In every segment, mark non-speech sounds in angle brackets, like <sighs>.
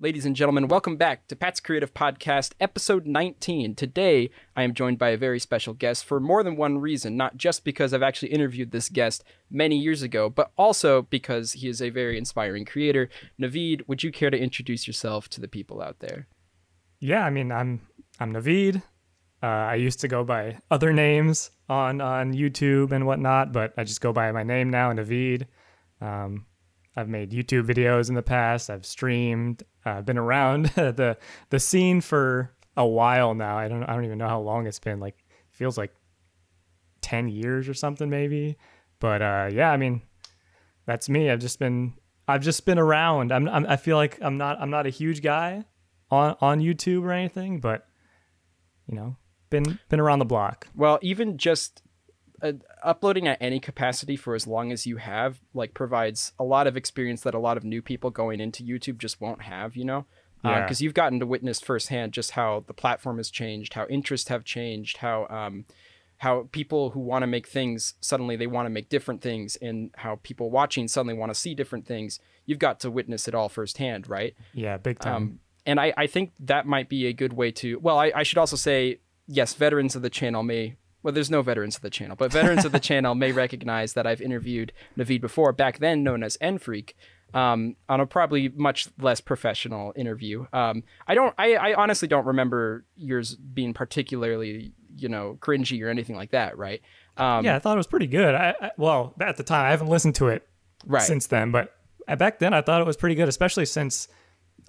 Ladies and gentlemen, welcome back to Pat's Creative Podcast, episode 19. Today, I am joined by a very special guest for more than one reason, not just because I've actually interviewed this guest many years ago, but also because he is a very inspiring creator. Naveed, would you care to introduce yourself to the people out there? Yeah, I mean, I'm I'm Naveed. Uh, I used to go by other names on on YouTube and whatnot, but I just go by my name now, Naveed. Um, I've made YouTube videos in the past. I've streamed. I've uh, been around <laughs> the the scene for a while now. I don't I don't even know how long it's been. Like feels like ten years or something maybe. But uh, yeah, I mean, that's me. I've just been I've just been around. I'm, I'm I feel like I'm not I'm not a huge guy on on YouTube or anything, but you know, been been around the block. Well, even just uh, uploading at any capacity for as long as you have like provides a lot of experience that a lot of new people going into YouTube just won't have, you know? Because uh, you've gotten to witness firsthand just how the platform has changed, how interests have changed, how um, how people who want to make things suddenly they want to make different things, and how people watching suddenly want to see different things. You've got to witness it all firsthand, right? Yeah, big time. Um, and I, I think that might be a good way to. Well, I, I should also say yes, veterans of the channel may well, there's no veterans of the channel, but veterans of the channel may recognize that I've interviewed Naveed before, back then known as NFreak, um, on a probably much less professional interview. Um, I don't, I, I honestly don't remember yours being particularly, you know, cringy or anything like that, right? Um, yeah, I thought it was pretty good. I, I, well, at the time, I haven't listened to it right. since then, but back then I thought it was pretty good, especially since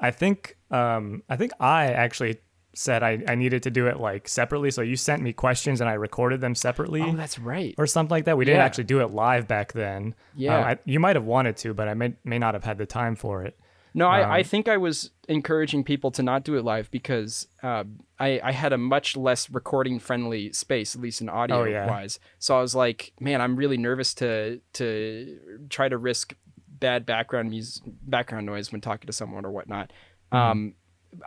I think, um, I think I actually said I, I needed to do it like separately. So you sent me questions and I recorded them separately. Oh, that's right. Or something like that. We didn't actually do it live back then. Yeah. Uh, I, you might have wanted to, but I may, may not have had the time for it. No, um, I, I think I was encouraging people to not do it live because uh, I, I had a much less recording friendly space, at least in audio oh, yeah. wise. So I was like, man, I'm really nervous to to try to risk bad background music, background noise when talking to someone or whatnot. Mm-hmm. Um,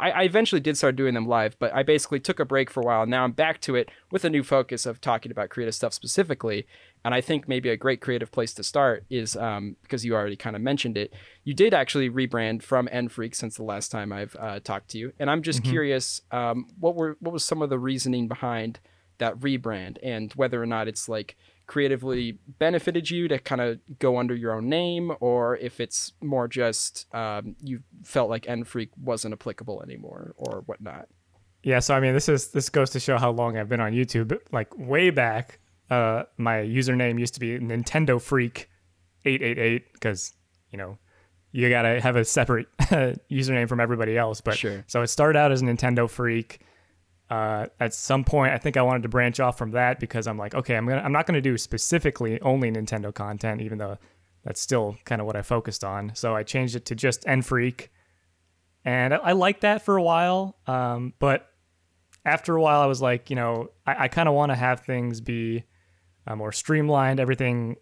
I, I, eventually did start doing them live, but I basically took a break for a while. Now I'm back to it with a new focus of talking about creative stuff specifically. And I think maybe a great creative place to start is um, because you already kind of mentioned it. You did actually rebrand from NFreak since the last time I've uh, talked to you, and I'm just mm-hmm. curious, um, what were what was some of the reasoning behind that rebrand, and whether or not it's like creatively benefited you to kind of go under your own name, or if it's more just um, you felt like N Freak wasn't applicable anymore or whatnot. Yeah, so I mean, this is this goes to show how long I've been on YouTube. Like way back, uh, my username used to be Nintendo Freak eight eight eight because you know you gotta have a separate <laughs> username from everybody else. But sure. so it started out as Nintendo Freak uh, at some point, I think I wanted to branch off from that because I'm like, okay, I'm gonna, I'm not gonna do specifically only Nintendo content, even though that's still kind of what I focused on. So I changed it to just NFreak, and I, I liked that for a while. Um, but after a while, I was like, you know, I, I kind of want to have things be uh, more streamlined. Everything,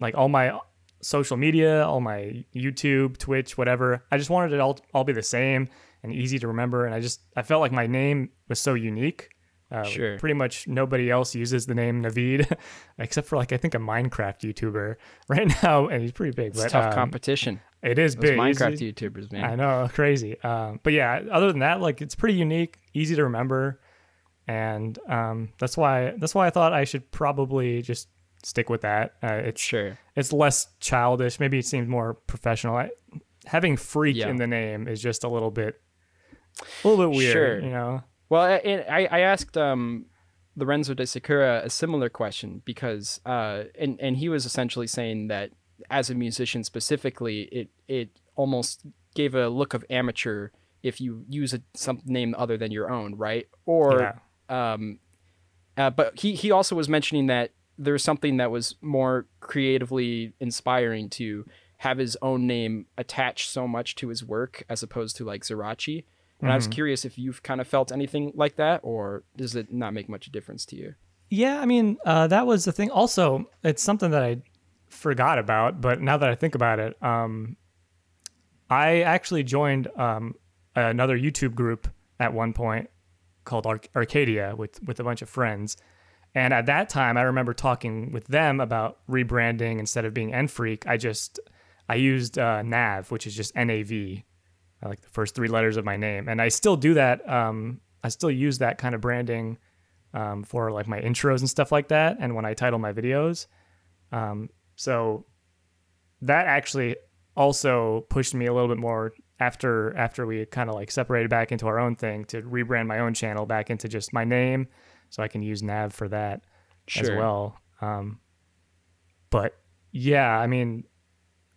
like all my social media, all my YouTube, Twitch, whatever. I just wanted it all all be the same and easy to remember. And I just I felt like my name was so unique. Uh, sure. Pretty much nobody else uses the name Naveed, <laughs> except for like I think a Minecraft YouTuber <laughs> right now, and he's pretty big. It's but, tough um, competition. It is Those big. Minecraft easy. YouTubers, man. I know, crazy. Um, but yeah, other than that, like it's pretty unique, easy to remember, and um, that's why that's why I thought I should probably just stick with that. Uh, it's sure it's less childish. Maybe it seems more professional. I, having freak yeah. in the name is just a little bit a little bit weird, sure. you know. Well, I I asked um, Lorenzo de Sakura a similar question because uh, and and he was essentially saying that as a musician specifically, it it almost gave a look of amateur if you use a some name other than your own, right? Or yeah. um, uh, but he he also was mentioning that there's something that was more creatively inspiring to have his own name attached so much to his work as opposed to like Zerachi. And mm-hmm. I was mm-hmm. curious if you've kind of felt anything like that, or does it not make much difference to you? Yeah, I mean, uh, that was the thing. Also, it's something that I forgot about, but now that I think about it, um, I actually joined um, another YouTube group at one point called Ar- Arcadia with with a bunch of friends. And at that time, I remember talking with them about rebranding instead of being NFreak. I just I used uh, Nav, which is just NAV, I like the first three letters of my name, and I still do that. Um, I still use that kind of branding um, for like my intros and stuff like that, and when I title my videos. Um, so that actually also pushed me a little bit more after after we kind of like separated back into our own thing to rebrand my own channel back into just my name, so I can use Nav for that sure. as well. Um, but yeah, I mean,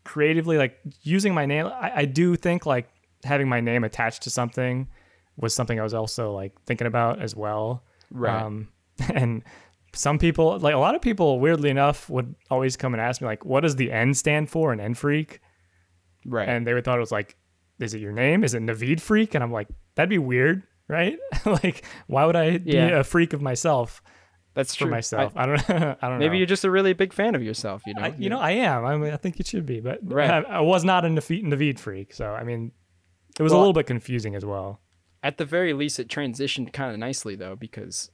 creatively, like using my name, I, I do think like having my name attached to something was something I was also like thinking about as well. Right. Um, <laughs> and some people, like a lot of people, weirdly enough, would always come and ask me like, "What does the N stand for?" in N Freak. Right. And they would thought it was like, "Is it your name? Is it Naveed Freak?" And I'm like, "That'd be weird, <laughs> right? <laughs> like, why would I be yeah. a freak of myself?" That's true. For myself, I, I don't. I don't. Maybe know. you're just a really big fan of yourself. You know. I, you know, I am. I mean, I think it should be, but right. I, I was not a Naveed freak, so I mean, it was well, a little bit confusing as well. At the very least, it transitioned kind of nicely though, because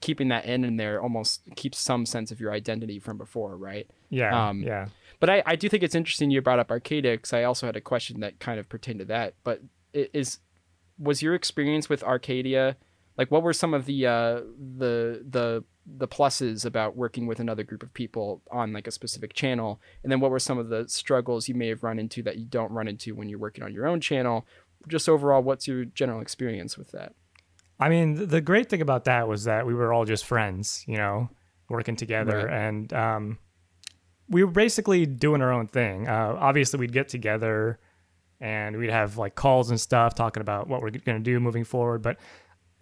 keeping that N in there almost keeps some sense of your identity from before, right? Yeah. Um, yeah. But I, I do think it's interesting you brought up Arcadia because I also had a question that kind of pertained to that. But is was your experience with Arcadia like what were some of the uh, the the the pluses about working with another group of people on like a specific channel. And then what were some of the struggles you may have run into that you don't run into when you're working on your own channel? Just overall what's your general experience with that? I mean the great thing about that was that we were all just friends you know working together. Right. and um, we were basically doing our own thing. Uh, obviously we'd get together and we'd have like calls and stuff talking about what we're going to do moving forward. But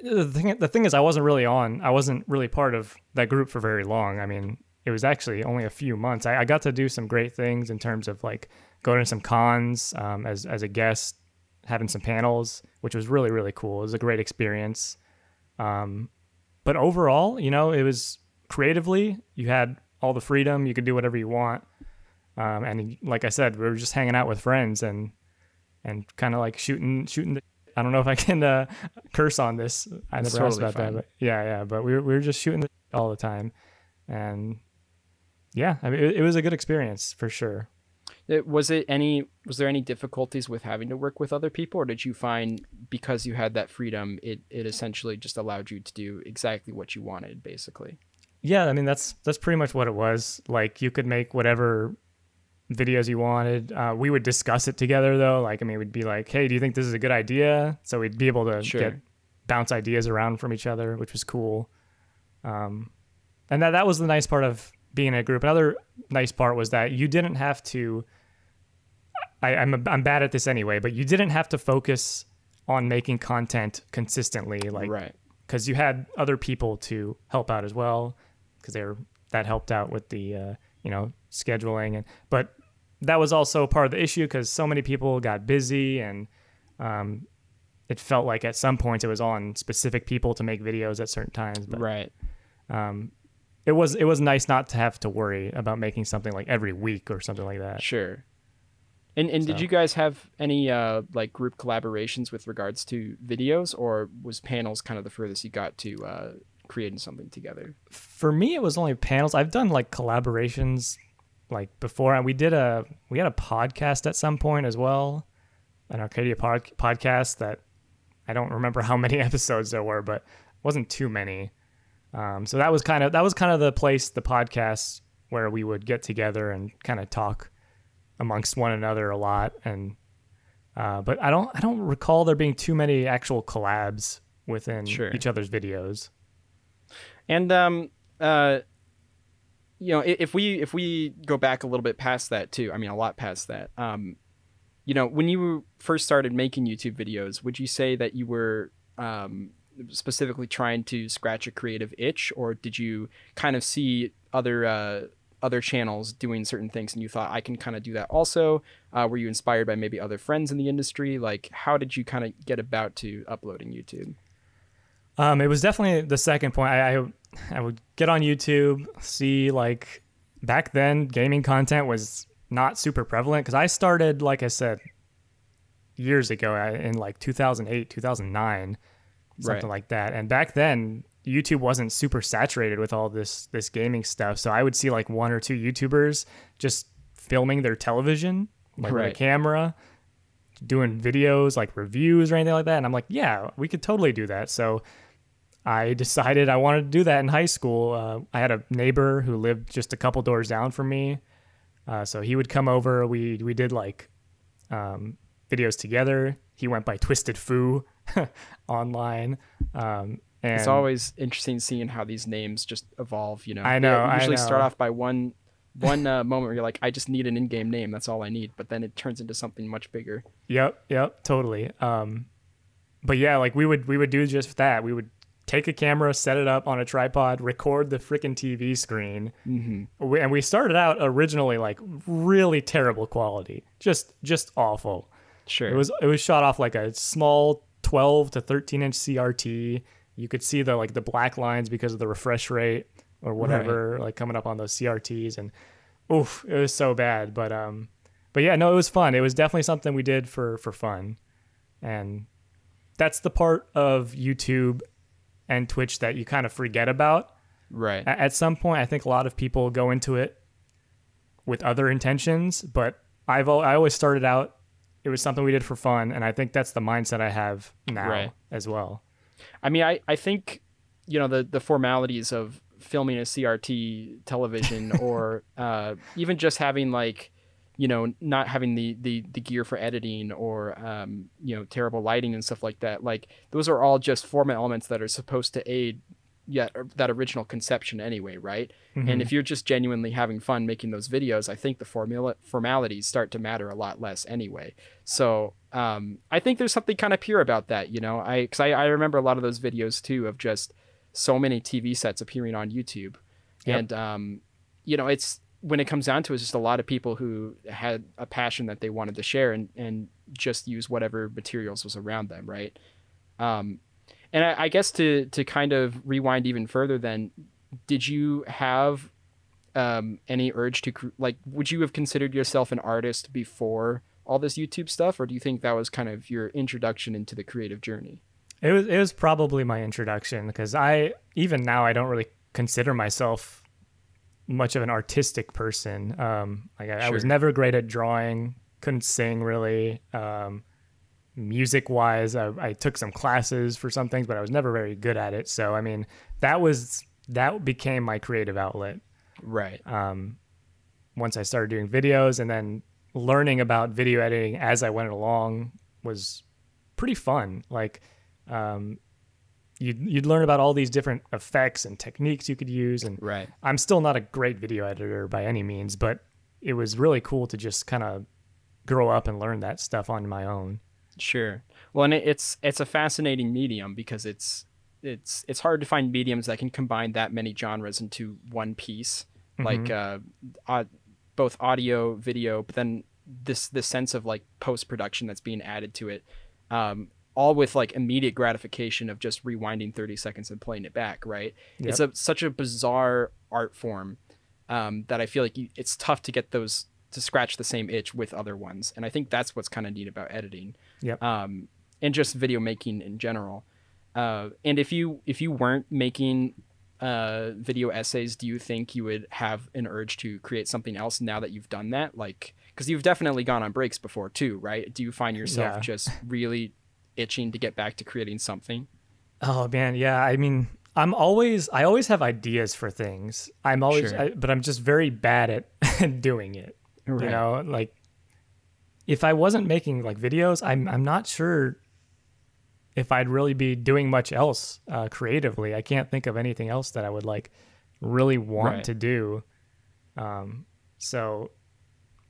the thing the thing is I wasn't really on I wasn't really part of that group for very long. I mean, it was actually only a few months. I, I got to do some great things in terms of like going to some cons um, as as a guest, having some panels, which was really really cool. It was a great experience. Um, but overall, you know, it was creatively you had all the freedom. You could do whatever you want. Um, and like I said, we were just hanging out with friends and and kind of like shooting shooting the I don't know if I can uh, curse on this. I never totally asked about fine. that, but yeah, yeah. But we were, we were just shooting all the time, and yeah, I mean, it, it was a good experience for sure. It, was it any? Was there any difficulties with having to work with other people, or did you find because you had that freedom, it it essentially just allowed you to do exactly what you wanted, basically? Yeah, I mean that's that's pretty much what it was. Like you could make whatever videos you wanted. Uh, we would discuss it together though. Like, I mean, we'd be like, "Hey, do you think this is a good idea?" So we'd be able to sure. get bounce ideas around from each other, which was cool. Um, and that that was the nice part of being in a group. Another nice part was that you didn't have to. I, I'm a, I'm bad at this anyway, but you didn't have to focus on making content consistently, like right, because you had other people to help out as well, because they were that helped out with the uh, you know scheduling and but that was also part of the issue because so many people got busy and um, it felt like at some points it was on specific people to make videos at certain times but right. um, it was it was nice not to have to worry about making something like every week or something like that. Sure. And and so. did you guys have any uh, like group collaborations with regards to videos or was panels kind of the furthest you got to uh, creating something together? For me it was only panels. I've done like collaborations like before and we did a we had a podcast at some point as well an arcadia pod, podcast that i don't remember how many <laughs> episodes there were but wasn't too many um, so that was kind of that was kind of the place the podcast where we would get together and kind of talk amongst one another a lot and uh, but i don't i don't recall there being too many actual collabs within sure. each other's videos and um uh you know, if we if we go back a little bit past that too, I mean, a lot past that. Um, you know, when you first started making YouTube videos, would you say that you were um, specifically trying to scratch a creative itch, or did you kind of see other uh, other channels doing certain things and you thought I can kind of do that also? Uh, were you inspired by maybe other friends in the industry? Like, how did you kind of get about to uploading YouTube? Um, it was definitely the second point. I, I I would get on YouTube, see like back then gaming content was not super prevalent because I started, like I said, years ago uh, in like 2008, 2009, something right. like that. And back then, YouTube wasn't super saturated with all this this gaming stuff. So I would see like one or two YouTubers just filming their television, like right. with a camera, doing videos like reviews or anything like that. And I'm like, yeah, we could totally do that. So I decided I wanted to do that in high school. Uh, I had a neighbor who lived just a couple doors down from me. Uh, so he would come over. We we did like um, videos together. He went by Twisted Foo <laughs> online. Um, and it's always interesting seeing how these names just evolve. You know, I know. They usually I know. start off by one one uh, moment where you're like, I just need an in-game name. That's all I need. But then it turns into something much bigger. Yep. Yep. Totally. Um, but yeah, like we would we would do just that. We would take a camera, set it up on a tripod, record the freaking TV screen, mm-hmm. we, and we started out originally like really terrible quality, just just awful. Sure. It was it was shot off like a small 12 to 13 inch CRT. You could see the like the black lines because of the refresh rate or whatever right. like coming up on those CRTs and oof, it was so bad. But um but yeah, no, it was fun. It was definitely something we did for for fun. And that's the part of YouTube and Twitch that you kind of forget about. Right. At some point, I think a lot of people go into it with other intentions, but I've I always started out it was something we did for fun, and I think that's the mindset I have now right. as well. I mean, I I think you know the the formalities of filming a CRT television <laughs> or uh, even just having like you know not having the the, the gear for editing or um, you know terrible lighting and stuff like that like those are all just format elements that are supposed to aid yet that original conception anyway right mm-hmm. and if you're just genuinely having fun making those videos i think the formula formalities start to matter a lot less anyway so um, i think there's something kind of pure about that you know i because I, I remember a lot of those videos too of just so many tv sets appearing on youtube yep. and um, you know it's when it comes down to it, it's just a lot of people who had a passion that they wanted to share and, and just use whatever materials was around them, right? Um, and I, I, guess to to kind of rewind even further, then, did you have um, any urge to like? Would you have considered yourself an artist before all this YouTube stuff, or do you think that was kind of your introduction into the creative journey? It was it was probably my introduction because I even now I don't really consider myself much of an artistic person. Um, like I, sure. I, was never great at drawing, couldn't sing really. Um, music wise, I, I, took some classes for some things, but I was never very good at it. So I mean, that was that became my creative outlet. Right. Um, once I started doing videos and then learning about video editing as I went along was pretty fun. Like, um, you'd, you'd learn about all these different effects and techniques you could use. And right. I'm still not a great video editor by any means, but it was really cool to just kind of grow up and learn that stuff on my own. Sure. Well, and it's it's a fascinating medium because it's it's it's hard to find mediums that can combine that many genres into one piece, mm-hmm. like uh, both audio, video, but then this this sense of like post production that's being added to it. Um, all with like immediate gratification of just rewinding 30 seconds and playing it back right yep. it's a such a bizarre art form um, that i feel like you, it's tough to get those to scratch the same itch with other ones and i think that's what's kind of neat about editing yep. um, and just video making in general uh, and if you if you weren't making uh, video essays do you think you would have an urge to create something else now that you've done that like because you've definitely gone on breaks before too right do you find yourself yeah. just really itching to get back to creating something? Oh man, yeah. I mean, I'm always I always have ideas for things. I'm always sure. I, but I'm just very bad at <laughs> doing it. Right. You know, like if I wasn't making like videos, I'm I'm not sure if I'd really be doing much else uh, creatively. I can't think of anything else that I would like really want right. to do. Um, so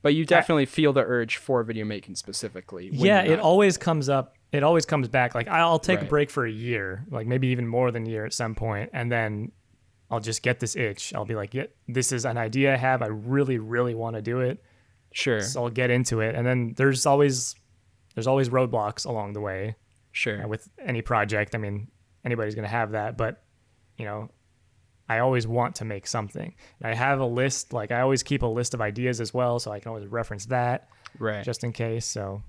but you definitely I, feel the urge for video making specifically. Yeah, it always comes up it always comes back. Like I'll take right. a break for a year, like maybe even more than a year at some point, and then I'll just get this itch. I'll be like, yeah, this is an idea I have. I really, really want to do it. Sure. So I'll get into it, and then there's always there's always roadblocks along the way. Sure. Uh, with any project, I mean, anybody's gonna have that, but you know, I always want to make something. I have a list, like I always keep a list of ideas as well, so I can always reference that, right? Just in case. So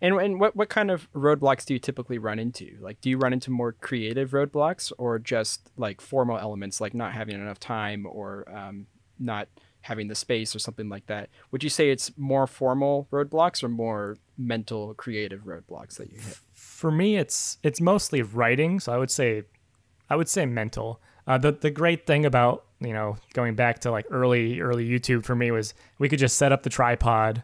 and and what what kind of roadblocks do you typically run into? Like, do you run into more creative roadblocks or just like formal elements, like not having enough time or um, not having the space or something like that. Would you say it's more formal roadblocks or more mental creative roadblocks that you hit? For me, it's it's mostly writing. So I would say, I would say mental. Uh, the the great thing about you know going back to like early early YouTube for me was we could just set up the tripod,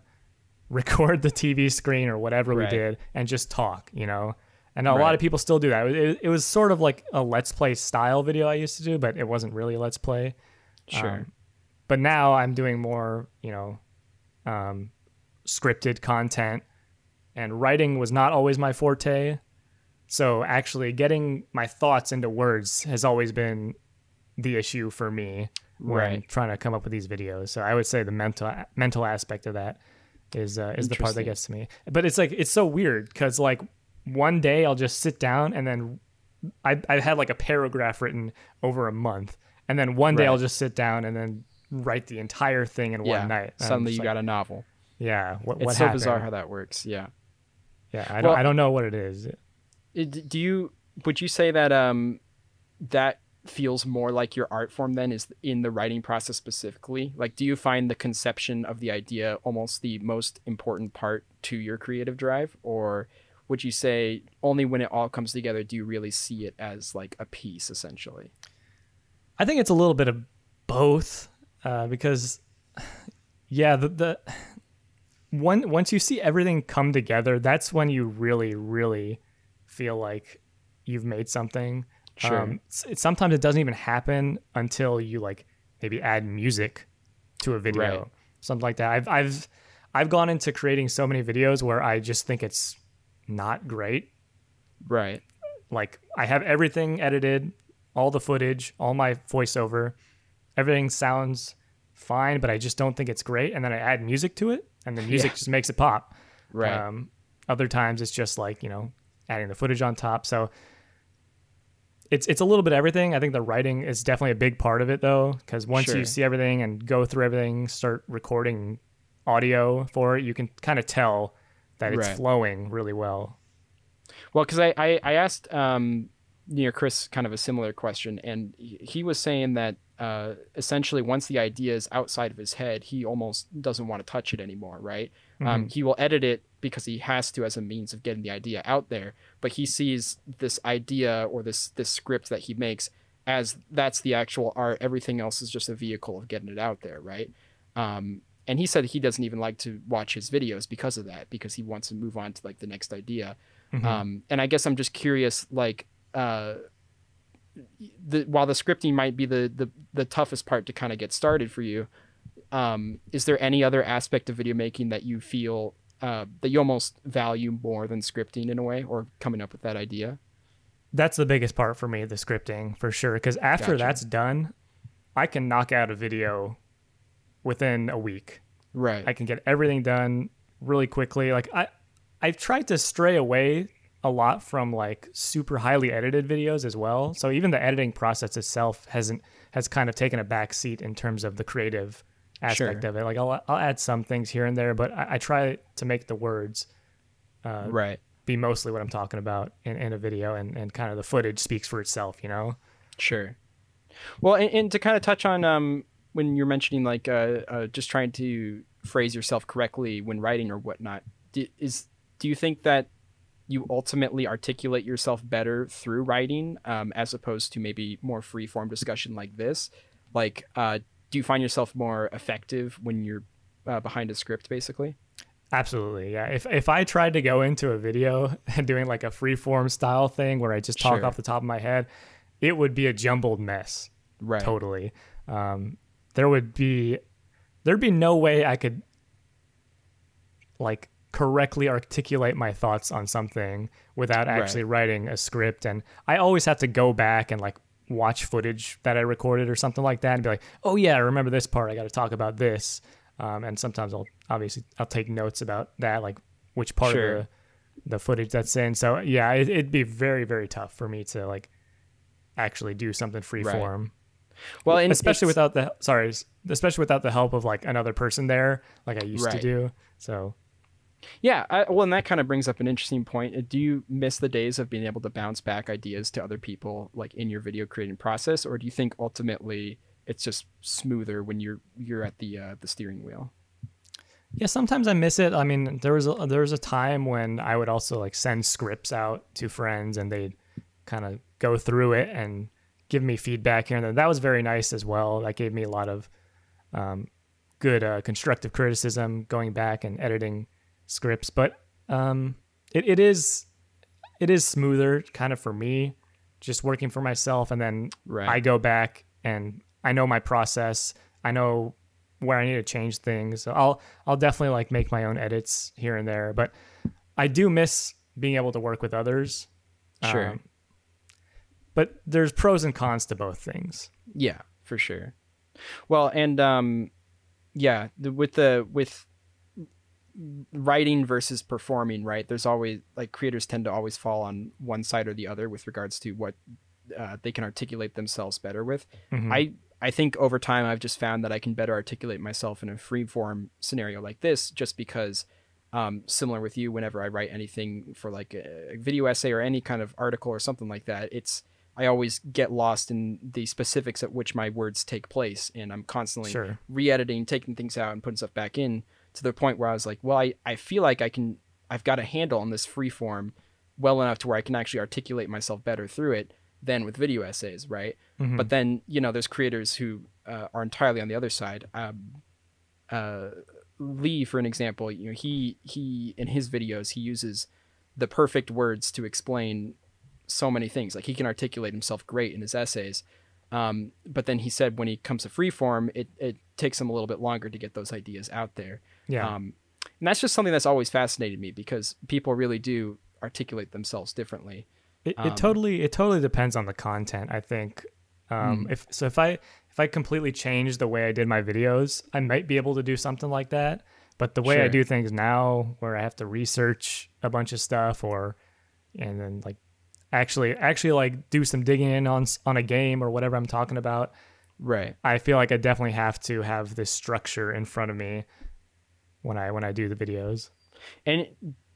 record the TV screen or whatever right. we did, and just talk. You know. And a right. lot of people still do that. It, it, was sort of like a let's play style video I used to do, but it wasn't really a let's play. Sure. Um, but now I'm doing more, you know, um, scripted content, and writing was not always my forte. So actually, getting my thoughts into words has always been the issue for me when right. trying to come up with these videos. So I would say the mental mental aspect of that is uh, is the part that gets to me. But it's like it's so weird because like one day I'll just sit down and then I I had like a paragraph written over a month, and then one day right. I'll just sit down and then write the entire thing in yeah. one night. Suddenly you like, got a novel. Yeah. What, it's what so happened? bizarre how that works. Yeah. Yeah. I don't, I don't know what it is. It, do you, would you say that, um, that feels more like your art form then is in the writing process specifically? Like, do you find the conception of the idea almost the most important part to your creative drive? Or would you say only when it all comes together do you really see it as like a piece essentially? I think it's a little bit of both uh, because yeah, the the one once you see everything come together, that's when you really really feel like you've made something. Sure. Um, it, sometimes it doesn't even happen until you like maybe add music to a video, right. something like that. I've I've I've gone into creating so many videos where I just think it's not great. Right. Like I have everything edited, all the footage, all my voiceover, everything sounds fine, but I just don't think it's great. And then I add music to it, and the <laughs> music yeah. just makes it pop. Right. Um, other times it's just like you know adding the footage on top. So it's it's a little bit everything. I think the writing is definitely a big part of it though, because once sure. you see everything and go through everything, start recording audio for it, you can kind of tell that it's right. flowing really well. Well, because I, I, I asked um, near Chris kind of a similar question, and he was saying that uh, essentially once the idea is outside of his head, he almost doesn't want to touch it anymore, right? Um, mm-hmm. Um, he will edit it because he has to as a means of getting the idea out there, but he sees this idea or this this script that he makes as that's the actual art. Everything else is just a vehicle of getting it out there, right? Um, and he said he doesn't even like to watch his videos because of that, because he wants to move on to like the next idea. Mm-hmm. Um, and I guess I'm just curious, like uh, the while the scripting might be the the, the toughest part to kind of get started for you, um, is there any other aspect of video making that you feel uh, that you almost value more than scripting in a way, or coming up with that idea? That's the biggest part for me, the scripting for sure. Because after gotcha. that's done, I can knock out a video within a week. Right. I can get everything done really quickly. Like I, I've tried to stray away a lot from like super highly edited videos as well. So even the editing process itself hasn't has kind of taken a back seat in terms of the creative aspect sure. of it. Like I'll I'll add some things here and there, but I, I try to make the words uh, right be mostly what I'm talking about in, in a video, and and kind of the footage speaks for itself, you know. Sure. Well, and, and to kind of touch on um when you're mentioning like uh, uh just trying to phrase yourself correctly when writing or whatnot, do, is do you think that you ultimately articulate yourself better through writing um, as opposed to maybe more free form discussion like this like uh, do you find yourself more effective when you're uh, behind a script basically? Absolutely yeah. If, if i tried to go into a video and <laughs> doing like a free form style thing where i just talk sure. off the top of my head it would be a jumbled mess. Right. Totally. Um, there would be there'd be no way i could like correctly articulate my thoughts on something without actually right. writing a script. And I always have to go back and like watch footage that I recorded or something like that and be like, "Oh yeah, I remember this part. I got to talk about this." Um, and sometimes I'll obviously I'll take notes about that like which part sure. of the, the footage that's in. So yeah, it, would be very very tough for me to like actually do something free right. form. Well, especially without the sorry, especially without the help of like another person there, like I used right. to do. So yeah, I, well, and that kind of brings up an interesting point. Uh, do you miss the days of being able to bounce back ideas to other people, like in your video creating process, or do you think ultimately it's just smoother when you're you're at the uh, the steering wheel. Yeah, sometimes I miss it. I mean, there was a, there was a time when I would also like send scripts out to friends, and they'd kind of go through it and give me feedback here and there. That was very nice as well. That gave me a lot of um, good uh, constructive criticism going back and editing scripts. But um, it, it is it is smoother kind of for me, just working for myself, and then right. I go back and I know my process. I know where I need to change things. So I'll I'll definitely like make my own edits here and there, but I do miss being able to work with others. Sure. Um, but there's pros and cons to both things. Yeah, for sure. Well, and um yeah, the, with the with writing versus performing, right? There's always like creators tend to always fall on one side or the other with regards to what uh, they can articulate themselves better with. Mm-hmm. I I think over time I've just found that I can better articulate myself in a free form scenario like this just because um, similar with you whenever I write anything for like a video essay or any kind of article or something like that it's I always get lost in the specifics at which my words take place and I'm constantly sure. re-editing taking things out and putting stuff back in to the point where I was like well I, I feel like I can I've got a handle on this free form well enough to where I can actually articulate myself better through it than with video essays, right? Mm-hmm. But then you know, there's creators who uh, are entirely on the other side. Um, uh, Lee, for an example, you know, he he in his videos he uses the perfect words to explain so many things. Like he can articulate himself great in his essays. Um, but then he said when he comes to freeform, it it takes him a little bit longer to get those ideas out there. Yeah. Um, and that's just something that's always fascinated me because people really do articulate themselves differently. It, um, it totally it totally depends on the content. I think. Um, mm. If so, if I if I completely change the way I did my videos, I might be able to do something like that. But the way sure. I do things now, where I have to research a bunch of stuff, or and then like actually actually like do some digging in on on a game or whatever I'm talking about. Right. I feel like I definitely have to have this structure in front of me when I when I do the videos. And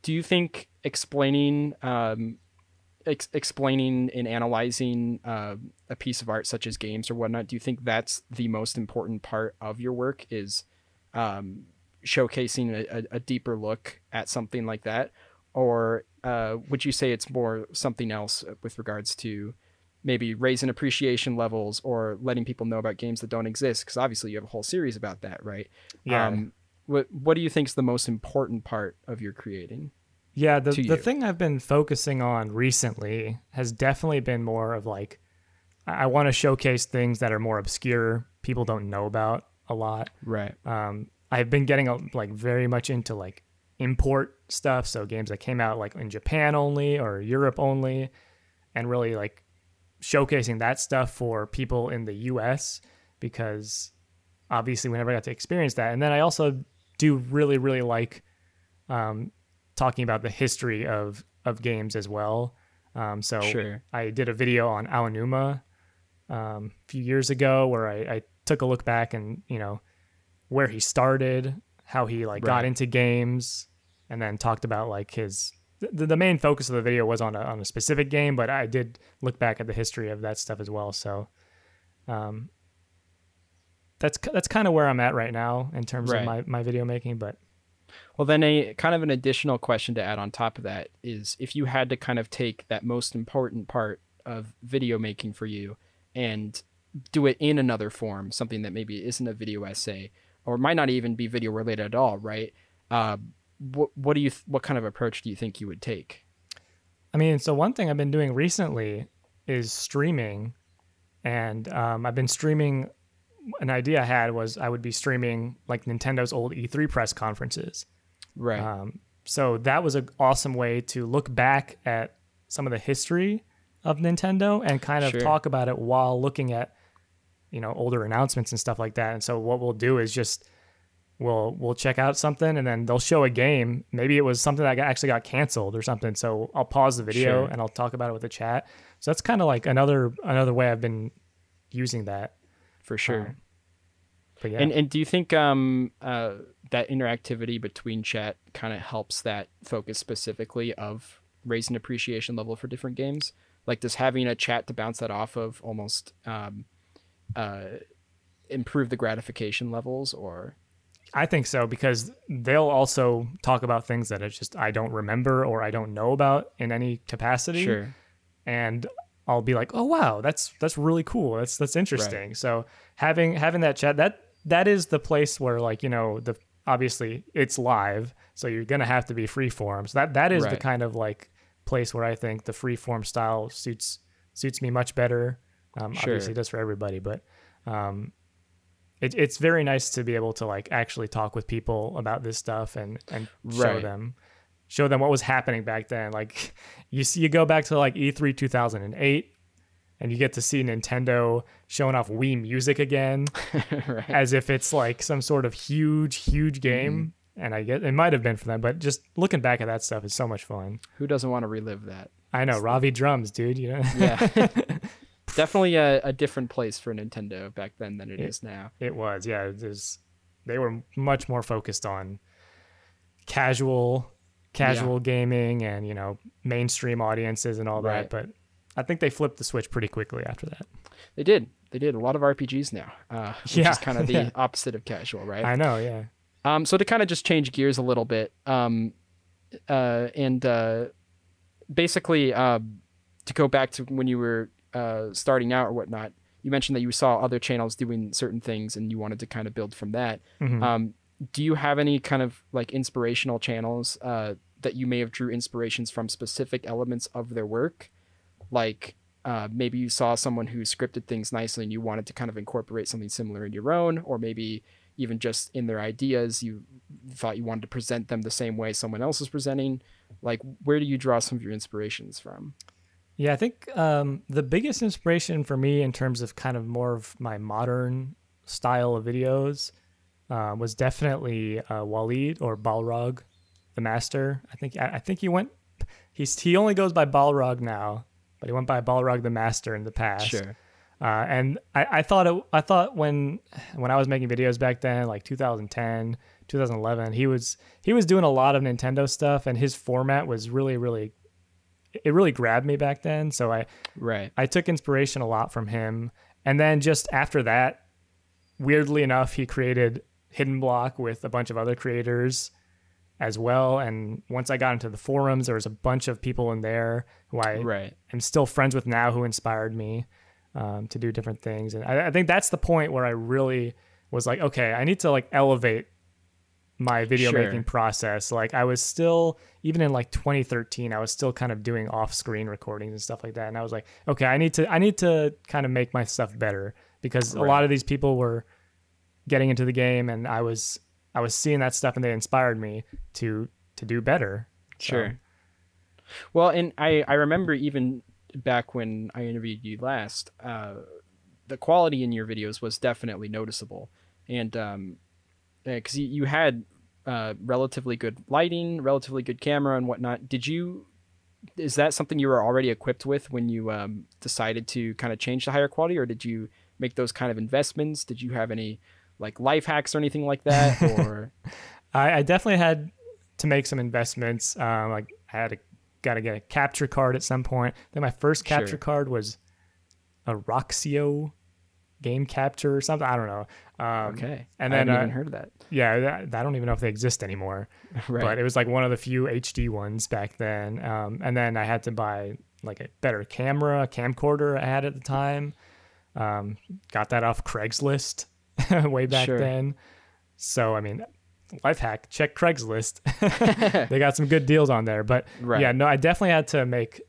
do you think explaining um, ex- explaining and analyzing uh, a piece of art such as games or whatnot do you think that's the most important part of your work is um, showcasing a, a, deeper look at something like that or uh, would you say it's more something else with regards to maybe raising appreciation levels or letting people know about games that don't exist because obviously you have a whole series about that right yeah um, what, what do you think is the most important part of your creating yeah, the the thing I've been focusing on recently has definitely been more of like I, want to showcase things that are more obscure, people don't know about a lot. Right. Um, I've been getting a, like very much into like import stuff, so games that came out like in Japan only or Europe only, and really like showcasing that stuff for people in the U.S. because obviously we never got to experience that. And then I also do really really like um, talking about the history of of games as well. Um, so sure. I did a video on Aonuma um, a few years ago where I, I, took a look back and you know where he started, how he like right. got into games, and then talked about like his. The, the main focus of the video was on a, on a specific game, but I did look back at the history of that stuff as well. So, um, that's that's kind of where I'm at right now in terms right. of my, my video making. But well, then a kind of an additional question to add on top of that is if you had to kind of take that most important part of video making for you and do it in another form, something that maybe isn't a video essay or might not even be video related at all, right? Uh, what what do you what kind of approach do you think you would take? I mean, so one thing I've been doing recently is streaming, and um, I've been streaming an idea I had was I would be streaming like Nintendo's old E3 press conferences. Right. Um, so that was an awesome way to look back at some of the history of Nintendo and kind of sure. talk about it while looking at you know older announcements and stuff like that. And so what we'll do is just we'll we'll check out something and then they'll show a game. Maybe it was something that actually got canceled or something. So I'll pause the video sure. and I'll talk about it with the chat. So that's kind of like another another way I've been using that for sure. Um, but yeah. And and do you think um uh that interactivity between chat kind of helps that focus specifically of raising appreciation level for different games? Like does having a chat to bounce that off of almost um uh improve the gratification levels or I think so because they'll also talk about things that it's just I don't remember or I don't know about in any capacity. Sure. And I'll be like, "Oh wow, that's that's really cool. That's that's interesting." Right. So having having that chat that that is the place where like you know the obviously it's live, so you're gonna have to be free form. So that that is right. the kind of like place where I think the free form style suits suits me much better. Um, sure. Obviously, does for everybody, but um, it, it's very nice to be able to like actually talk with people about this stuff and and show them show them what was happening back then. Like you see, you go back to like E3 2008 and you get to see Nintendo showing off Wii Music again, <laughs> right. as if it's like some sort of huge, huge game. Mm. And I get it might have been for them, but just looking back at that stuff is so much fun. Who doesn't want to relive that? I know, Ravi drums, dude. You know, yeah, <laughs> <laughs> definitely a, a, different place for Nintendo back then than it, it is now. It was, yeah. There's, they were much more focused on casual, casual yeah. gaming and you know mainstream audiences and all right. that. But I think they flipped the switch pretty quickly after that. They did. They did a lot of RPGs now, uh, which yeah. is kind of the yeah. opposite of casual, right? I know, yeah. Um, so to kind of just change gears a little bit, um, uh, and uh, basically uh, to go back to when you were uh, starting out or whatnot, you mentioned that you saw other channels doing certain things and you wanted to kind of build from that. Mm-hmm. Um, do you have any kind of like inspirational channels uh, that you may have drew inspirations from specific elements of their work? like uh, maybe you saw someone who scripted things nicely and you wanted to kind of incorporate something similar in your own, or maybe even just in their ideas, you thought you wanted to present them the same way someone else is presenting. Like, where do you draw some of your inspirations from? Yeah, I think um, the biggest inspiration for me in terms of kind of more of my modern style of videos uh, was definitely uh, Waleed or Balrog, the master. I think I, I think he went. He's he only goes by Balrog now, but he went by Balrog the Master in the past. Sure. Uh, and I, I thought it, I thought when when I was making videos back then, like 2010, 2011, he was he was doing a lot of Nintendo stuff, and his format was really really it really grabbed me back then. So I right I took inspiration a lot from him, and then just after that, weirdly enough, he created Hidden Block with a bunch of other creators as well. And once I got into the forums, there was a bunch of people in there who I right. am still friends with now who inspired me um, to do different things. And I, I, think that's the point where I really was like, okay, I need to like elevate my video sure. making process. Like I was still, even in like 2013, I was still kind of doing off screen recordings and stuff like that. And I was like, okay, I need to, I need to kind of make my stuff better because right. a lot of these people were getting into the game and I was I was seeing that stuff and they inspired me to to do better. Sure. Well, and I I remember even back when I interviewed you last, uh, the quality in your videos was definitely noticeable, and um, because you, you had uh, relatively good lighting, relatively good camera and whatnot. Did you? Is that something you were already equipped with when you um, decided to kind of change to higher quality, or did you make those kind of investments? Did you have any like life hacks or anything like that? <laughs> Or I, I, definitely had to make some investments. Um, like I had to got to get a capture card at some point. Then my first capture sure. card was a Roxio game capture or something. I don't know. Um, okay. And then I haven't uh, even heard of that. Yeah, that, I don't even know if they exist anymore. <laughs> right. But it was like one of the few HD ones back then. Um, and then I had to buy like a better camera, a camcorder I had at the time. Um, got that off Craigslist. <laughs> way back sure. then. So I mean, life hack, check Craigslist. <laughs> they got some good deals on there. But right. yeah, no, I definitely had to make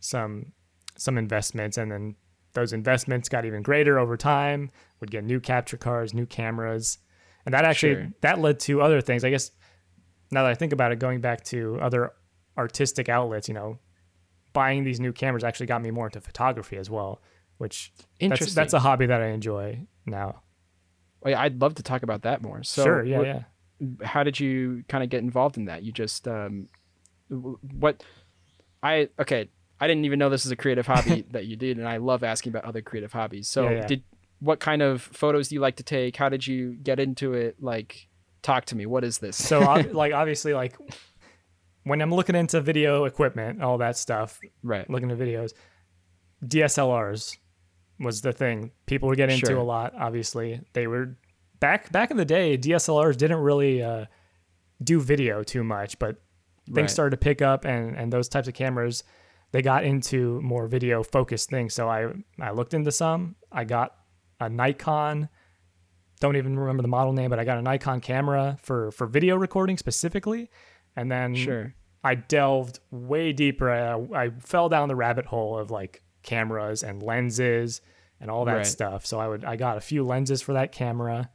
some some investments and then those investments got even greater over time. Would get new capture cards, new cameras. And that actually sure. that led to other things. I guess now that I think about it, going back to other artistic outlets, you know, buying these new cameras actually got me more into photography as well, which that's, that's a hobby that I enjoy now. I'd love to talk about that more. So sure, yeah, what, yeah. How did you kind of get involved in that? You just um, what I okay. I didn't even know this is a creative hobby <laughs> that you did, and I love asking about other creative hobbies. So yeah, yeah. did what kind of photos do you like to take? How did you get into it? Like, talk to me. What is this? so <laughs> like obviously like when I'm looking into video equipment, all that stuff, right? Looking at videos, DSLRs was the thing people were getting sure. into a lot. Obviously, they were back back in the day. DSLRs didn't really uh, do video too much, but things right. started to pick up, and and those types of cameras they got into more video focused things. So I I looked into some. I got a Nikon. Don't even remember the model name, but I got a Nikon camera for for video recording specifically, and then sure. I delved way deeper. I, I fell down the rabbit hole of like cameras and lenses and all that right. stuff. So I would I got a few lenses for that camera,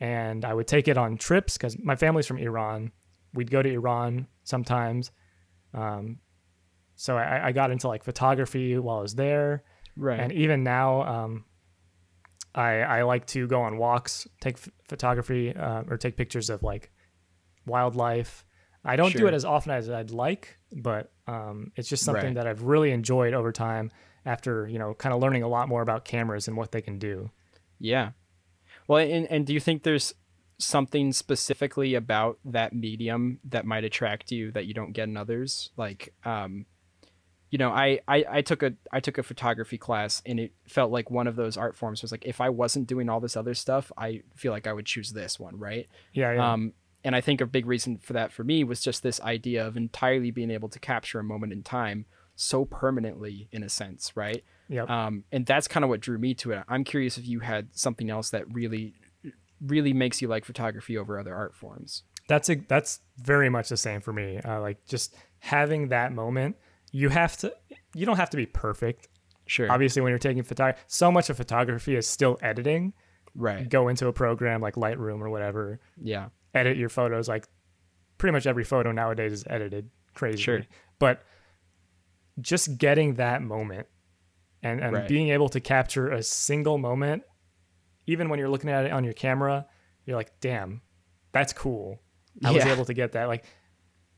and I would take it on trips because my family's from Iran. We'd go to Iran sometimes. Um, so I, I got into like photography while I was there. Right. And even now, um, I I like to go on walks, take f- photography, uh, or take pictures of like wildlife. I don't sure. do it as often as I'd like, but um, it's just something right. that I've really enjoyed over time. After you know, kind of learning a lot more about cameras and what they can do. Yeah. Well, and and do you think there's something specifically about that medium that might attract you that you don't get in others? Like, um, you know, I, I, I took a I took a photography class and it felt like one of those art forms was like if I wasn't doing all this other stuff, I feel like I would choose this one, right? Yeah, yeah. Um, and I think a big reason for that for me was just this idea of entirely being able to capture a moment in time so permanently in a sense, right? Yeah. Um, and that's kind of what drew me to it. I'm curious if you had something else that really, really makes you like photography over other art forms. That's a, that's very much the same for me. Uh, like just having that moment you have to you don't have to be perfect. Sure. Obviously, when you're taking photography, so much of photography is still editing. Right. Go into a program like Lightroom or whatever. Yeah. Edit your photos. Like pretty much every photo nowadays is edited crazy. Sure. But just getting that moment and, and right. being able to capture a single moment, even when you're looking at it on your camera, you're like, damn, that's cool. I yeah. was able to get that. Like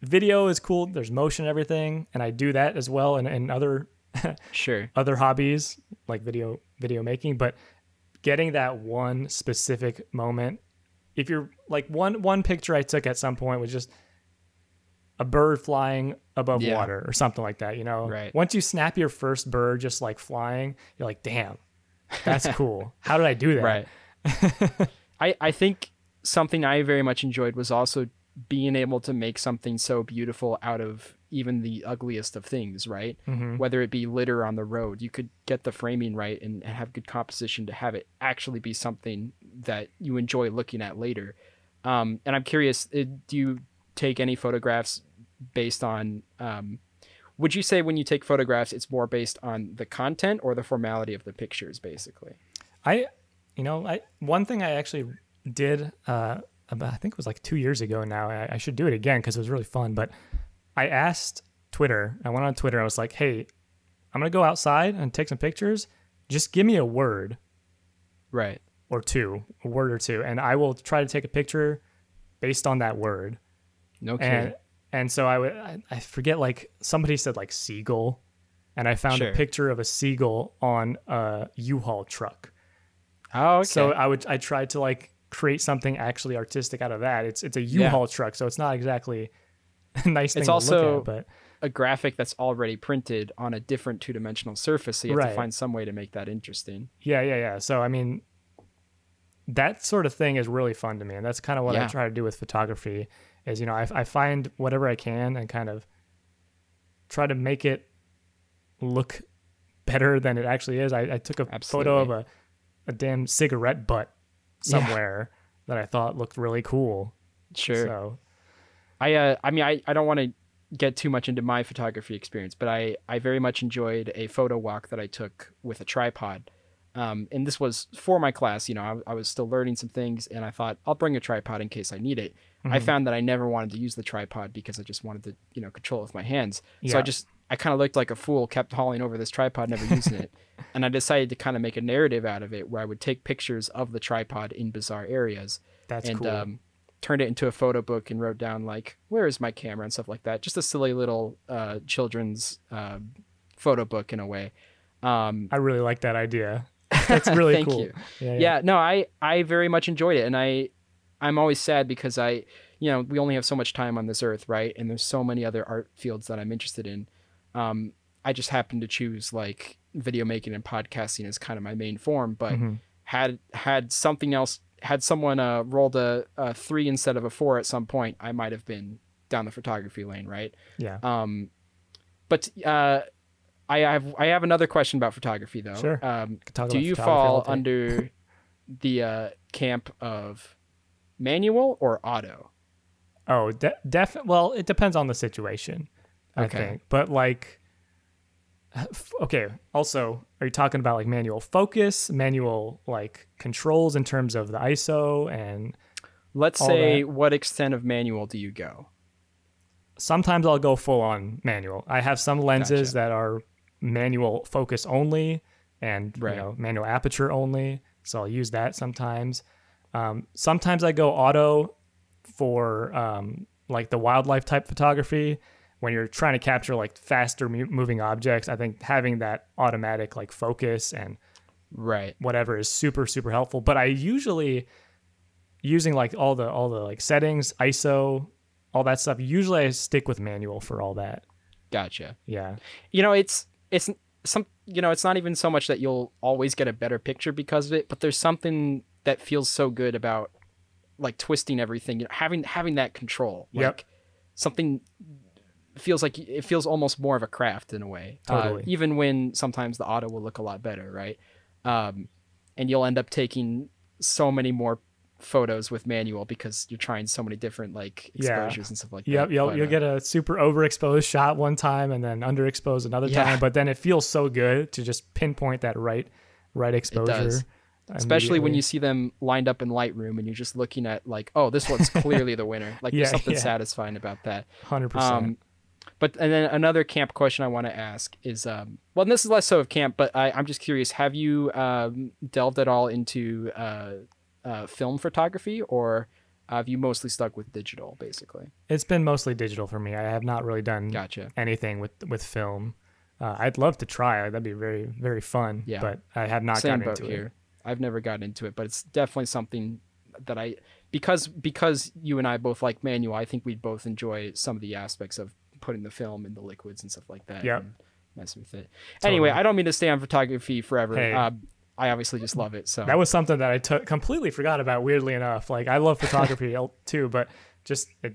video is cool. There's motion and everything, and I do that as well in, in other <laughs> sure other hobbies like video video making. But getting that one specific moment, if you're like one one picture I took at some point was just a bird flying above yeah. water or something like that. You know, right. Once you snap your first bird just like flying, you're like, damn, that's <laughs> cool. How did I do that? Right. <laughs> I I think something I very much enjoyed was also being able to make something so beautiful out of even the ugliest of things, right? Mm-hmm. Whether it be litter on the road, you could get the framing right and, and, have good composition to have it actually be something that you enjoy looking at later. Um, and I'm curious, uh, do you take any photographs based on? Um, would you say when you take photographs, it's more based on the content or the formality of the pictures, basically? I, you know, I one thing I actually did. Uh, about, I think it was like two years ago now. I, I should do it again because it was really fun. But I asked Twitter, I went on Twitter, I was like, hey, I'm going to go outside and take some pictures. Just give me a word. Right. Or two, a word or two. And I will try to take a picture based on that word. Okay. And, and so I would, I, I forget, like somebody said like seagull. And I found sure. a picture of a seagull on a U-Haul truck. Oh, okay. So I would, I tried to like create something actually artistic out of that. It's it's a U-Haul yeah. truck, so it's not exactly <laughs> a nice thing it's also at, but a graphic that's already printed on a different two-dimensional surface, so you have right. to find some way to make that interesting. Yeah, yeah, yeah. So I mean, that sort of thing is really fun to me, and that's kind of what yeah. I try to do with photography. Is you know I, I find whatever I can and kind of try to make it look better than it actually is. I, I took a Absolutely. photo of a, a damn cigarette butt somewhere yeah. that I thought looked really cool. Sure. So I uh I mean I, I don't want to get too much into my photography experience, but I I very much enjoyed a photo walk that I took with a tripod. Um, and this was for my class, you know, I, I, was still learning some things and I thought I'll bring a tripod in case I need it. Mm-hmm. I found that I never wanted to use the tripod because I just wanted to, you know, control it with my hands. Yeah. So I just I kind of looked like a fool, kept hauling over this tripod, never using it. <laughs> And I decided to kind of make a narrative out of it where I would take pictures of the tripod in bizarre areas. That's and, cool. Um, turned it into a photo book and wrote down like, where is my camera and stuff like that. Just a silly little uh, children's uh, photo book in a way. Um, I really like that idea. <laughs> That's really Thank cool. You. Yeah, yeah. yeah, no, I, I very much enjoyed it. And I, I'm always sad because I, you know, we only have so much time on this earth, right? And there's so many other art fields that I'm interested in. Um, I just happened to choose like video making and podcasting as kind of my main form, but mm-hmm. had had something else had someone uh, rolled a, a, three instead of a four at some point, I might have been down the photography lane, right? Yeah. Um, but uh, I have I have another question about photography though. Sure. Um, do you fall <laughs> under the uh, camp of manual or auto? Oh, de- def. Well, it depends on the situation. I okay. think, but like, <sighs> okay. Also, are you talking about like manual focus, manual like controls in terms of the ISO and? Let's say, that? what extent of manual do you go? Sometimes I'll go full on manual. I have some lenses gotcha. that are manual focus only and right. you know manual aperture only, so I'll use that sometimes. Um, sometimes I go auto for um, like the wildlife type photography when you're trying to capture like faster moving objects i think having that automatic like focus and right. whatever is super super helpful. But i usually using like all the all the like settings iso all that stuff usually i stick with manual for all that. Gotcha. Yeah. You know it's it's some you know it's not even so much that you'll always get a better picture because of it but there's something that feels so good about like twisting everything, you know, having having that control, like yep. something feels like it feels almost more of a craft in a way. Uh, totally. Uh, even when sometimes the auto will look a lot better, right? Um, and you'll end up taking so many more photos with manual because you're trying so many different like exposures yeah. and stuff like yep, that. You'll, you'll get a super overexposed shot one time and then underexposed another yeah. time, but then it feels so good to just pinpoint that right right exposure especially when you see them lined up in Lightroom and you're just looking at like, oh, this one's clearly the winner. Like <laughs> yeah, there's something satisfying about that. Hundred um, percent. But and then another camp question I want to ask is, um, well, this is less so of camp, but I, am just curious: Have you um, delved at all into uh, uh, film photography, or have you mostly stuck with digital, basically? It's been mostly digital for me. I have not really done gotcha. anything with with film. Uh, I'd love to try. That'd be very very fun. Yeah. But I have not Same gotten into here. it. I've never gotten into it, but it's definitely something that I because because you and I both like manual. I think we'd both enjoy some of the aspects of putting the film in the liquids and stuff like that. Yeah, messing with it. Totally. Anyway, I don't mean to stay on photography forever. Hey. Uh, I obviously just love it. So that was something that I t- completely forgot about. Weirdly enough, like I love photography too, but just it,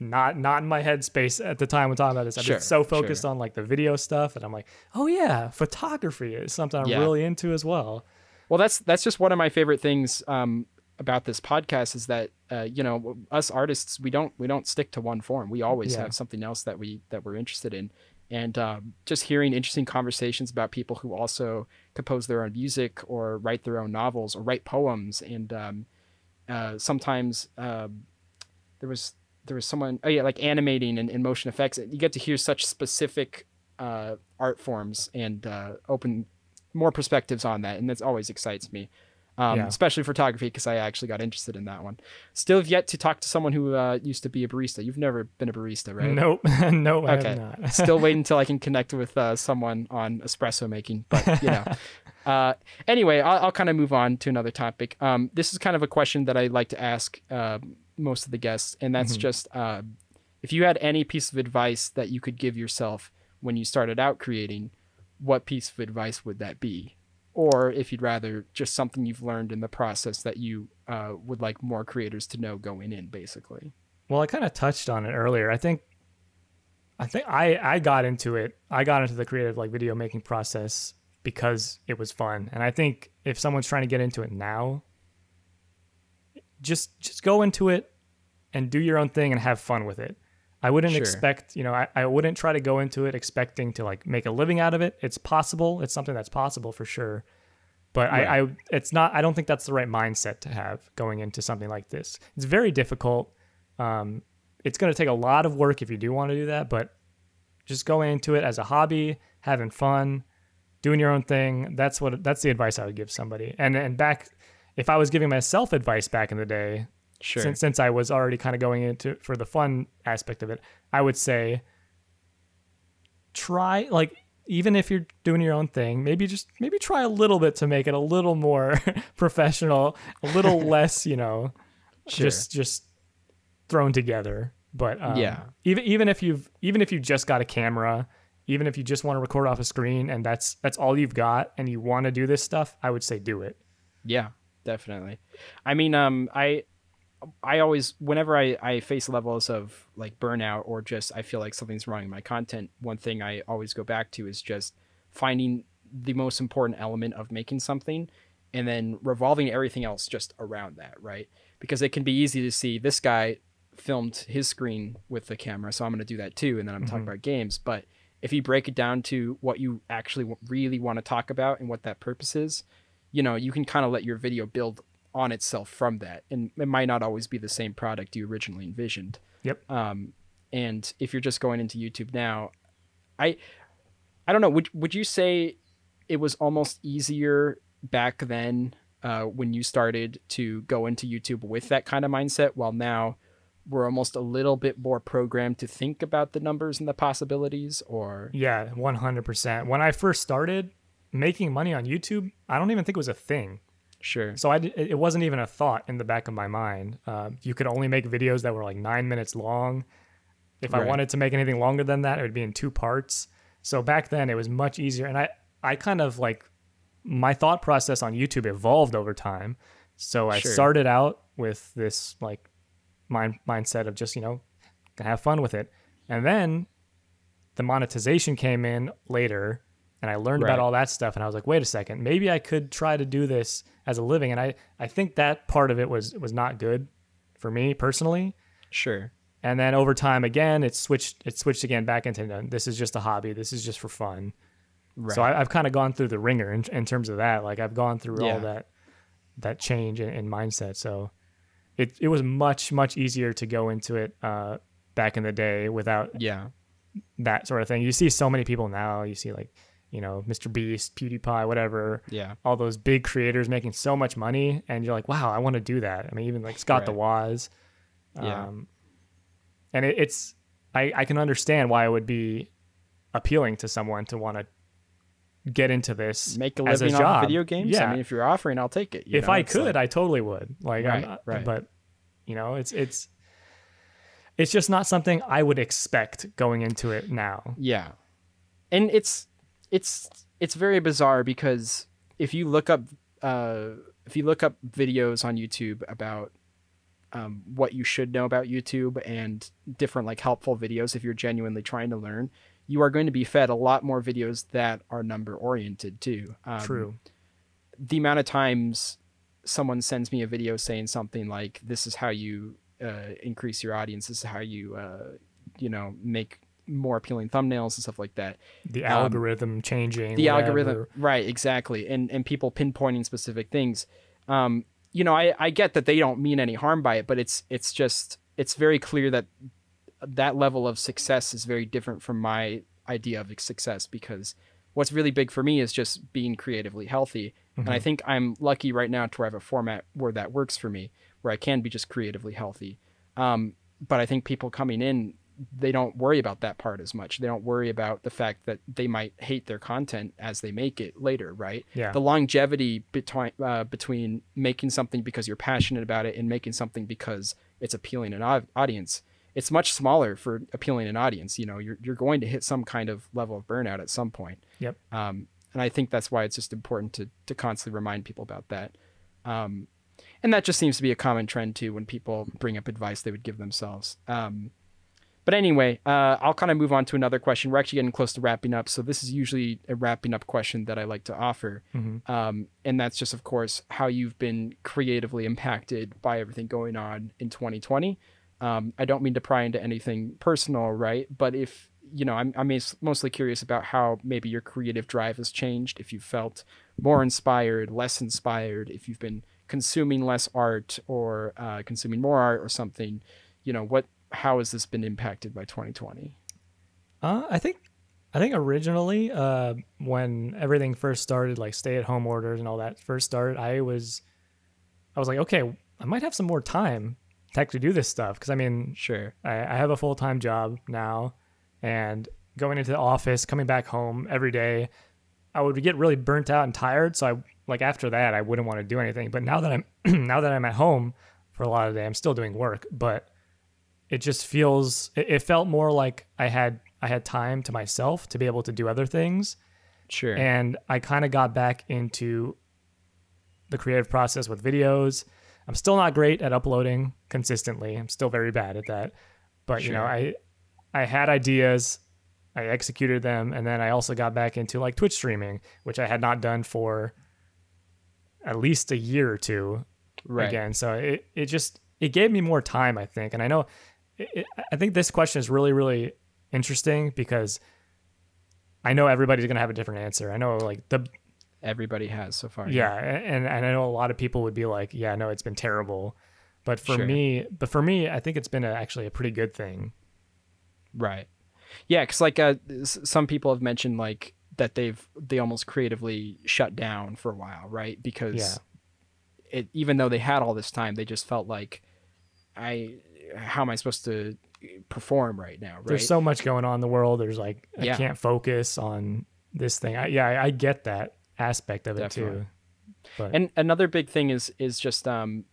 not not in my headspace at the time we're talking about this. I've sure, been so focused sure. on like the video stuff, and I'm like, oh yeah, photography is something I'm yeah. really into as well. Well, that's that's just one of my favorite things um, about this podcast is that uh, you know us artists we don't we don't stick to one form. We always yeah. have something else that we that we're interested in, and um, just hearing interesting conversations about people who also compose their own music or write their own novels or write poems, and um, uh, sometimes uh, there was there was someone oh yeah like animating and, and motion effects. You get to hear such specific uh, art forms and uh, open more perspectives on that, and that always excites me. Um, yeah. especially photography because I actually got interested in that one. Still have yet to talk to someone who uh, used to be a barista. You've never been a barista, right? Nope, <laughs> no, I okay. <laughs> Still waiting until I can connect with uh, someone on espresso making, but you know. <laughs> uh, anyway, I'll, I'll kind of move on to another topic. Um, this is kind of a question that I like to ask uh, most of the guests, and that's mm-hmm. just uh, if you had any piece of advice that you could give yourself when you started out creating, what piece of advice would that be? Or if you'd rather just something you've learned in the process that you uh, would like more creators to know going in, basically. Well, I kind of touched on it earlier. I think, I think I I got into it. I got into the creative like video making process because it was fun, and I think if someone's trying to get into it now, just just go into it and do your own thing and have fun with it. I wouldn't sure. expect, you know, I, I wouldn't try to go into it expecting to like make a living out of it. It's possible. It's something that's possible for sure. But right. I, I, it's not, I don't think that's the right mindset to have going into something like this. It's very difficult. Um, it's going to take a lot of work if you do want to do that, but just going into it as a hobby, having fun, doing your own thing. That's what, that's the advice I would give somebody. And, and back, if I was giving myself advice back in the day, Sure. Since, since I was already kind of going into for the fun aspect of it, I would say try like even if you're doing your own thing, maybe just maybe try a little bit to make it a little more <laughs> professional, a little <laughs> less, you know, sure. just just thrown together. But um, yeah, even even if you've even if you just got a camera even if you just want to record off a screen and that's that's all you've got and you want to do this stuff, I would say do it. Yeah, definitely. I mean, um, I I always whenever I, I face levels of like burnout or just I feel like something's wrong in my content, one thing I always go back to is just finding the most important element of making something and then revolving everything else just around that, right? Because it can be easy to see this guy filmed his screen with the camera, so I'm going to do that too and then I'm mm-hmm. talking about games, but if you break it down to what you actually really want to talk about and what that purpose is, you know, you can kind of let your video build on itself from that. And it might not always be the same product you originally envisioned. Yep. Um, and if you're just going into YouTube now, I, I don't know. Would would you say it was almost easier back then uh, when you started to go into YouTube with that kind of mindset, while now we're almost a little bit more programmed to think about the numbers and the possibilities or yeah 100% when i first started making money on youtube i don't even think it was a thing sure. So i it wasn't even a thought in the back of my mind. Uh, you could only make videos that were like nine minutes long. If right. i wanted to make anything longer than that it would be in two parts. So back then it was much easier and i i kind of like my thought process on youtube evolved over time. So i sure. started out with this like mind mindset of just you know have fun with it. And then the monetization came in later and i learned right. about all that stuff and i was like wait a second maybe i could try to do this as a living and i i think that part of it was was not good for me personally sure and then over time again it switched it switched again back into this is just a hobby this is just for fun right. so I, have kind of gone through the ringer in, in, terms of that like i've gone through yeah. all that that change in, in mindset so it it was much much easier to go into it uh, back in the day without yeah that sort of thing. You see so many people now. You see like you know Mr. Beast, PewDiePie, whatever. Yeah, all those big creators making so much money, and you're like, wow, I want to do that. I mean, even like Scott right. the. Yeah, um, and it, it's I I can understand why it would be appealing to someone to want to get into this make a living a off video games yeah I mean, if you're offering i'll take it if know? i it's could like... i totally would like right, I'm, right. but you know it's it's it's just not something i would expect going into it now yeah and it's it's it's very bizarre because if you look up uh if you look up videos on youtube about um, what you should know about youtube and different like helpful videos if you're genuinely trying to learn you are going to be fed a lot more videos that are number oriented too. Um, True. The amount of times someone sends me a video saying something like, "This is how you uh, increase your audience. This is how you, uh, you know, make more appealing thumbnails and stuff like that." The um, algorithm changing. The whatever. algorithm, right? Exactly, and and people pinpointing specific things. Um, you know, I I get that they don't mean any harm by it, but it's it's just it's very clear that that level of success is very different from my idea of success because what's really big for me is just being creatively healthy. Mm-hmm. And I mm-hmm. think I'm lucky right now to have a format where that works for me, where I can be just creatively healthy. Um, but I think people coming in, they don't worry about that part as much. They don't worry about the fact that they might hate their content as they make it later, right? Yeah. The longevity between uh, between making something because you're passionate about it and making something because it's appealing an audience it's much smaller for appealing an audience. You know, you're you're going to hit some kind of level of burnout at some point. Yep. Um, and I think that's why it's just important to to constantly remind people about that. Um, and that just seems to be a common trend too when people bring up advice they would give themselves. Um, but anyway, uh, I'll kind of move on to another question. We're actually getting close to wrapping up, so this is usually a wrapping up question that I like to offer, mm-hmm. um, and that's just, of course, how you've been creatively impacted by everything going on in 2020. Um, I don't mean to pry into anything personal, right? But if you know, I'm I'm mostly curious about how maybe your creative drive has changed. If you felt more inspired, less inspired, if you've been consuming less art or uh, consuming more art or something, you know, what how has this been impacted by 2020? Uh, I think I think originally, uh, when everything first started, like stay at home orders and all that first started, I was, I was like, okay, I might have some more time to actually do this stuff. Because I mean, sure, I, I have a full time job now, and going into the office, coming back home every day, I would get really burnt out and tired. So I like after that, I wouldn't want to do anything. But now that I'm <clears throat> now that I'm at home for a lot of the day, I'm still doing work, but it just feels it, it felt more like I had I had time to myself to be able to do other things. Sure. And I kind of got back into the creative process with videos. I'm still not great at uploading consistently. I'm still very bad at that. But sure. you know, I I had ideas, I executed them, and then I also got back into like Twitch streaming, which I had not done for at least a year or two right. again. So it it just it gave me more time, I think. And I know it, it, I think this question is really really interesting because I know everybody's going to have a different answer. I know like the everybody has so far. Yeah, and and I know a lot of people would be like, yeah, no, it's been terrible. But for sure. me, but for me, I think it's been a, actually a pretty good thing. Right. Yeah, because like uh, some people have mentioned like that they've they almost creatively shut down for a while, right? Because yeah. it even though they had all this time, they just felt like I how am I supposed to perform right now? Right? There's so much going on in the world. There's like I yeah. can't focus on this thing. I, yeah, I, I get that aspect of Definitely. it too. But. And another big thing is is just um,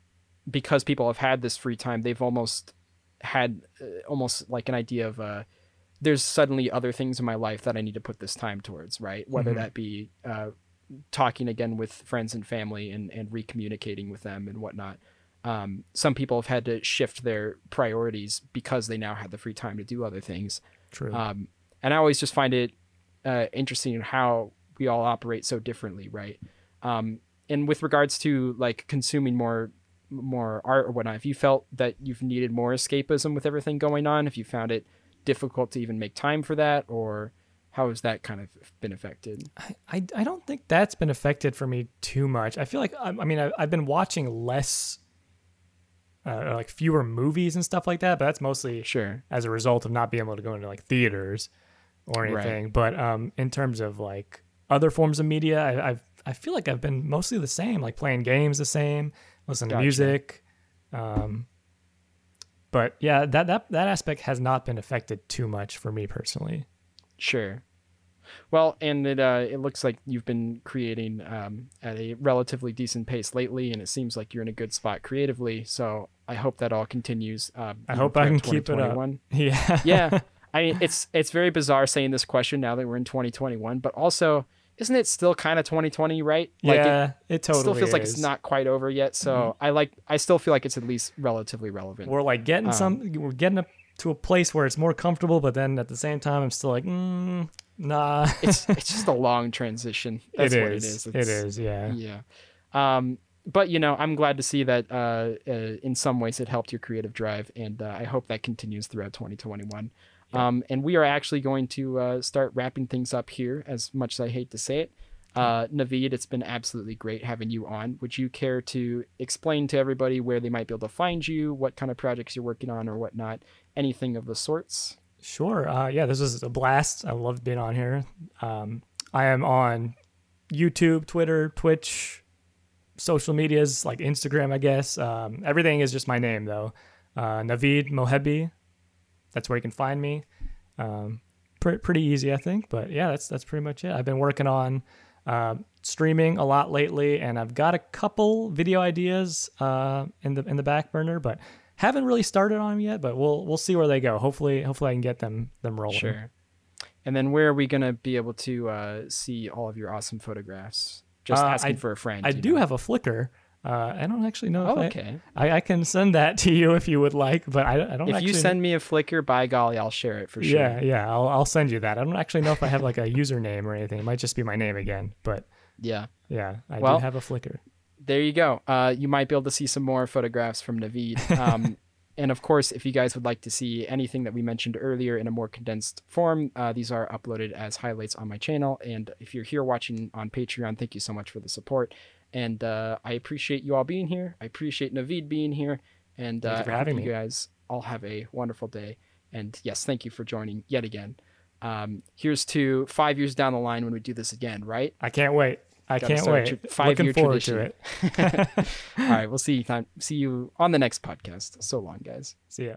because people have had this free time, they've almost had uh, almost like an idea of uh, there's suddenly other things in my life that I need to put this time towards, right? Whether mm-hmm. that be uh, talking again with friends and family and and recommunicating with them and whatnot. Um, some people have had to shift their priorities because they now have the free time to do other things. True. Um, and I always just find it uh, interesting how we all operate so differently, right? Um, and with regards to like consuming more more art or whatnot, if you felt that you've needed more escapism with everything going on, if you found it difficult to even make time for that, or how has that kind of been affected? I, I, I don't think that's been affected for me too much. I feel like I, I mean I, have been watching less, uh, like fewer movies and stuff like that, but that's mostly sure as a result of not being able to go into like theaters or anything. Right. But um, in terms of like other forms of media, I, I've I feel like I've been mostly the same, like playing games the same, listening gotcha. to music. Um, but yeah, that that that aspect has not been affected too much for me personally. Sure. Well, and it uh, it looks like you've been creating um, at a relatively decent pace lately, and it seems like you're in a good spot creatively. So I hope that all continues. Uh, I hope I can keep it up. <laughs> Yeah, yeah. I mean, it's it's very bizarre saying this question now that we're in 2021, but also isn't it still kind of 2020, right? Like yeah, it, it totally still feels is. like it's not quite over yet. So mm-hmm. I like, I still feel like it's at least relatively relevant. We're like getting um, some, we're getting up to a place where it's more comfortable, but then at the same time, I'm still like, mm, nah. it's <laughs> it's just a long transition. That's it what is. it is. It's, it is. Yeah. Yeah. Um, but you know, I'm glad to see that uh, uh, in some ways it helped your creative drive, and uh, I hope that continues throughout 2021. Um, and we are actually going to uh, start wrapping things up here, as much as I hate to say it. Uh, Naveed, it's been absolutely great having you on. Would you care to explain to everybody where they might be able to find you, what kind of projects you're working on, or whatnot? Anything of the sorts? Sure. Uh, yeah, this was a blast. I love being on here. Um, I am on YouTube, Twitter, Twitch, social medias like Instagram, I guess. Um, everything is just my name, though. Uh, Naveed Mohebi that's where you can find me. Um, pr- pretty easy, I think. But yeah, that's that's pretty much it. I've been working on uh, streaming a lot lately, and I've got a couple video ideas uh, in the in the back burner, but haven't really started on them yet. But we'll we'll see where they go. Hopefully, hopefully I can get them them rolling. Sure. And then where are we gonna be able to uh, see all of your awesome photographs? Just uh, asking I, for a friend. I do know? have a Flickr. Uh, I don't actually know. Oh, I, okay. I, I, can send that to you if you would like, but I, I don't. If you send know. me a Flickr, by golly, I'll share it for sure. Yeah, yeah, I'll I'll send you that. I don't actually know if I have like a <laughs> username or anything. It might just be my name again, but yeah, yeah, I well, do have a Flickr. There you go. Uh, you might be able to see some more photographs from Naveed. <laughs> Um, and of course, if you guys would like to see anything that we mentioned earlier in a more condensed form, uh, these are uploaded as highlights on my channel. And if you're here watching on Patreon, thank you so much for the support. And uh, I appreciate you all being here. I appreciate Naveed being here. And uh, for having you guys all have a wonderful day. And yes, thank you for joining yet again. Um, here's to five years down the line when we do this again, right? I can't wait. I Gotta can't wait. five Looking year forward tradition. to it. <laughs> <laughs> all right, we'll see you time. See you on the next podcast. So long, guys. See ya.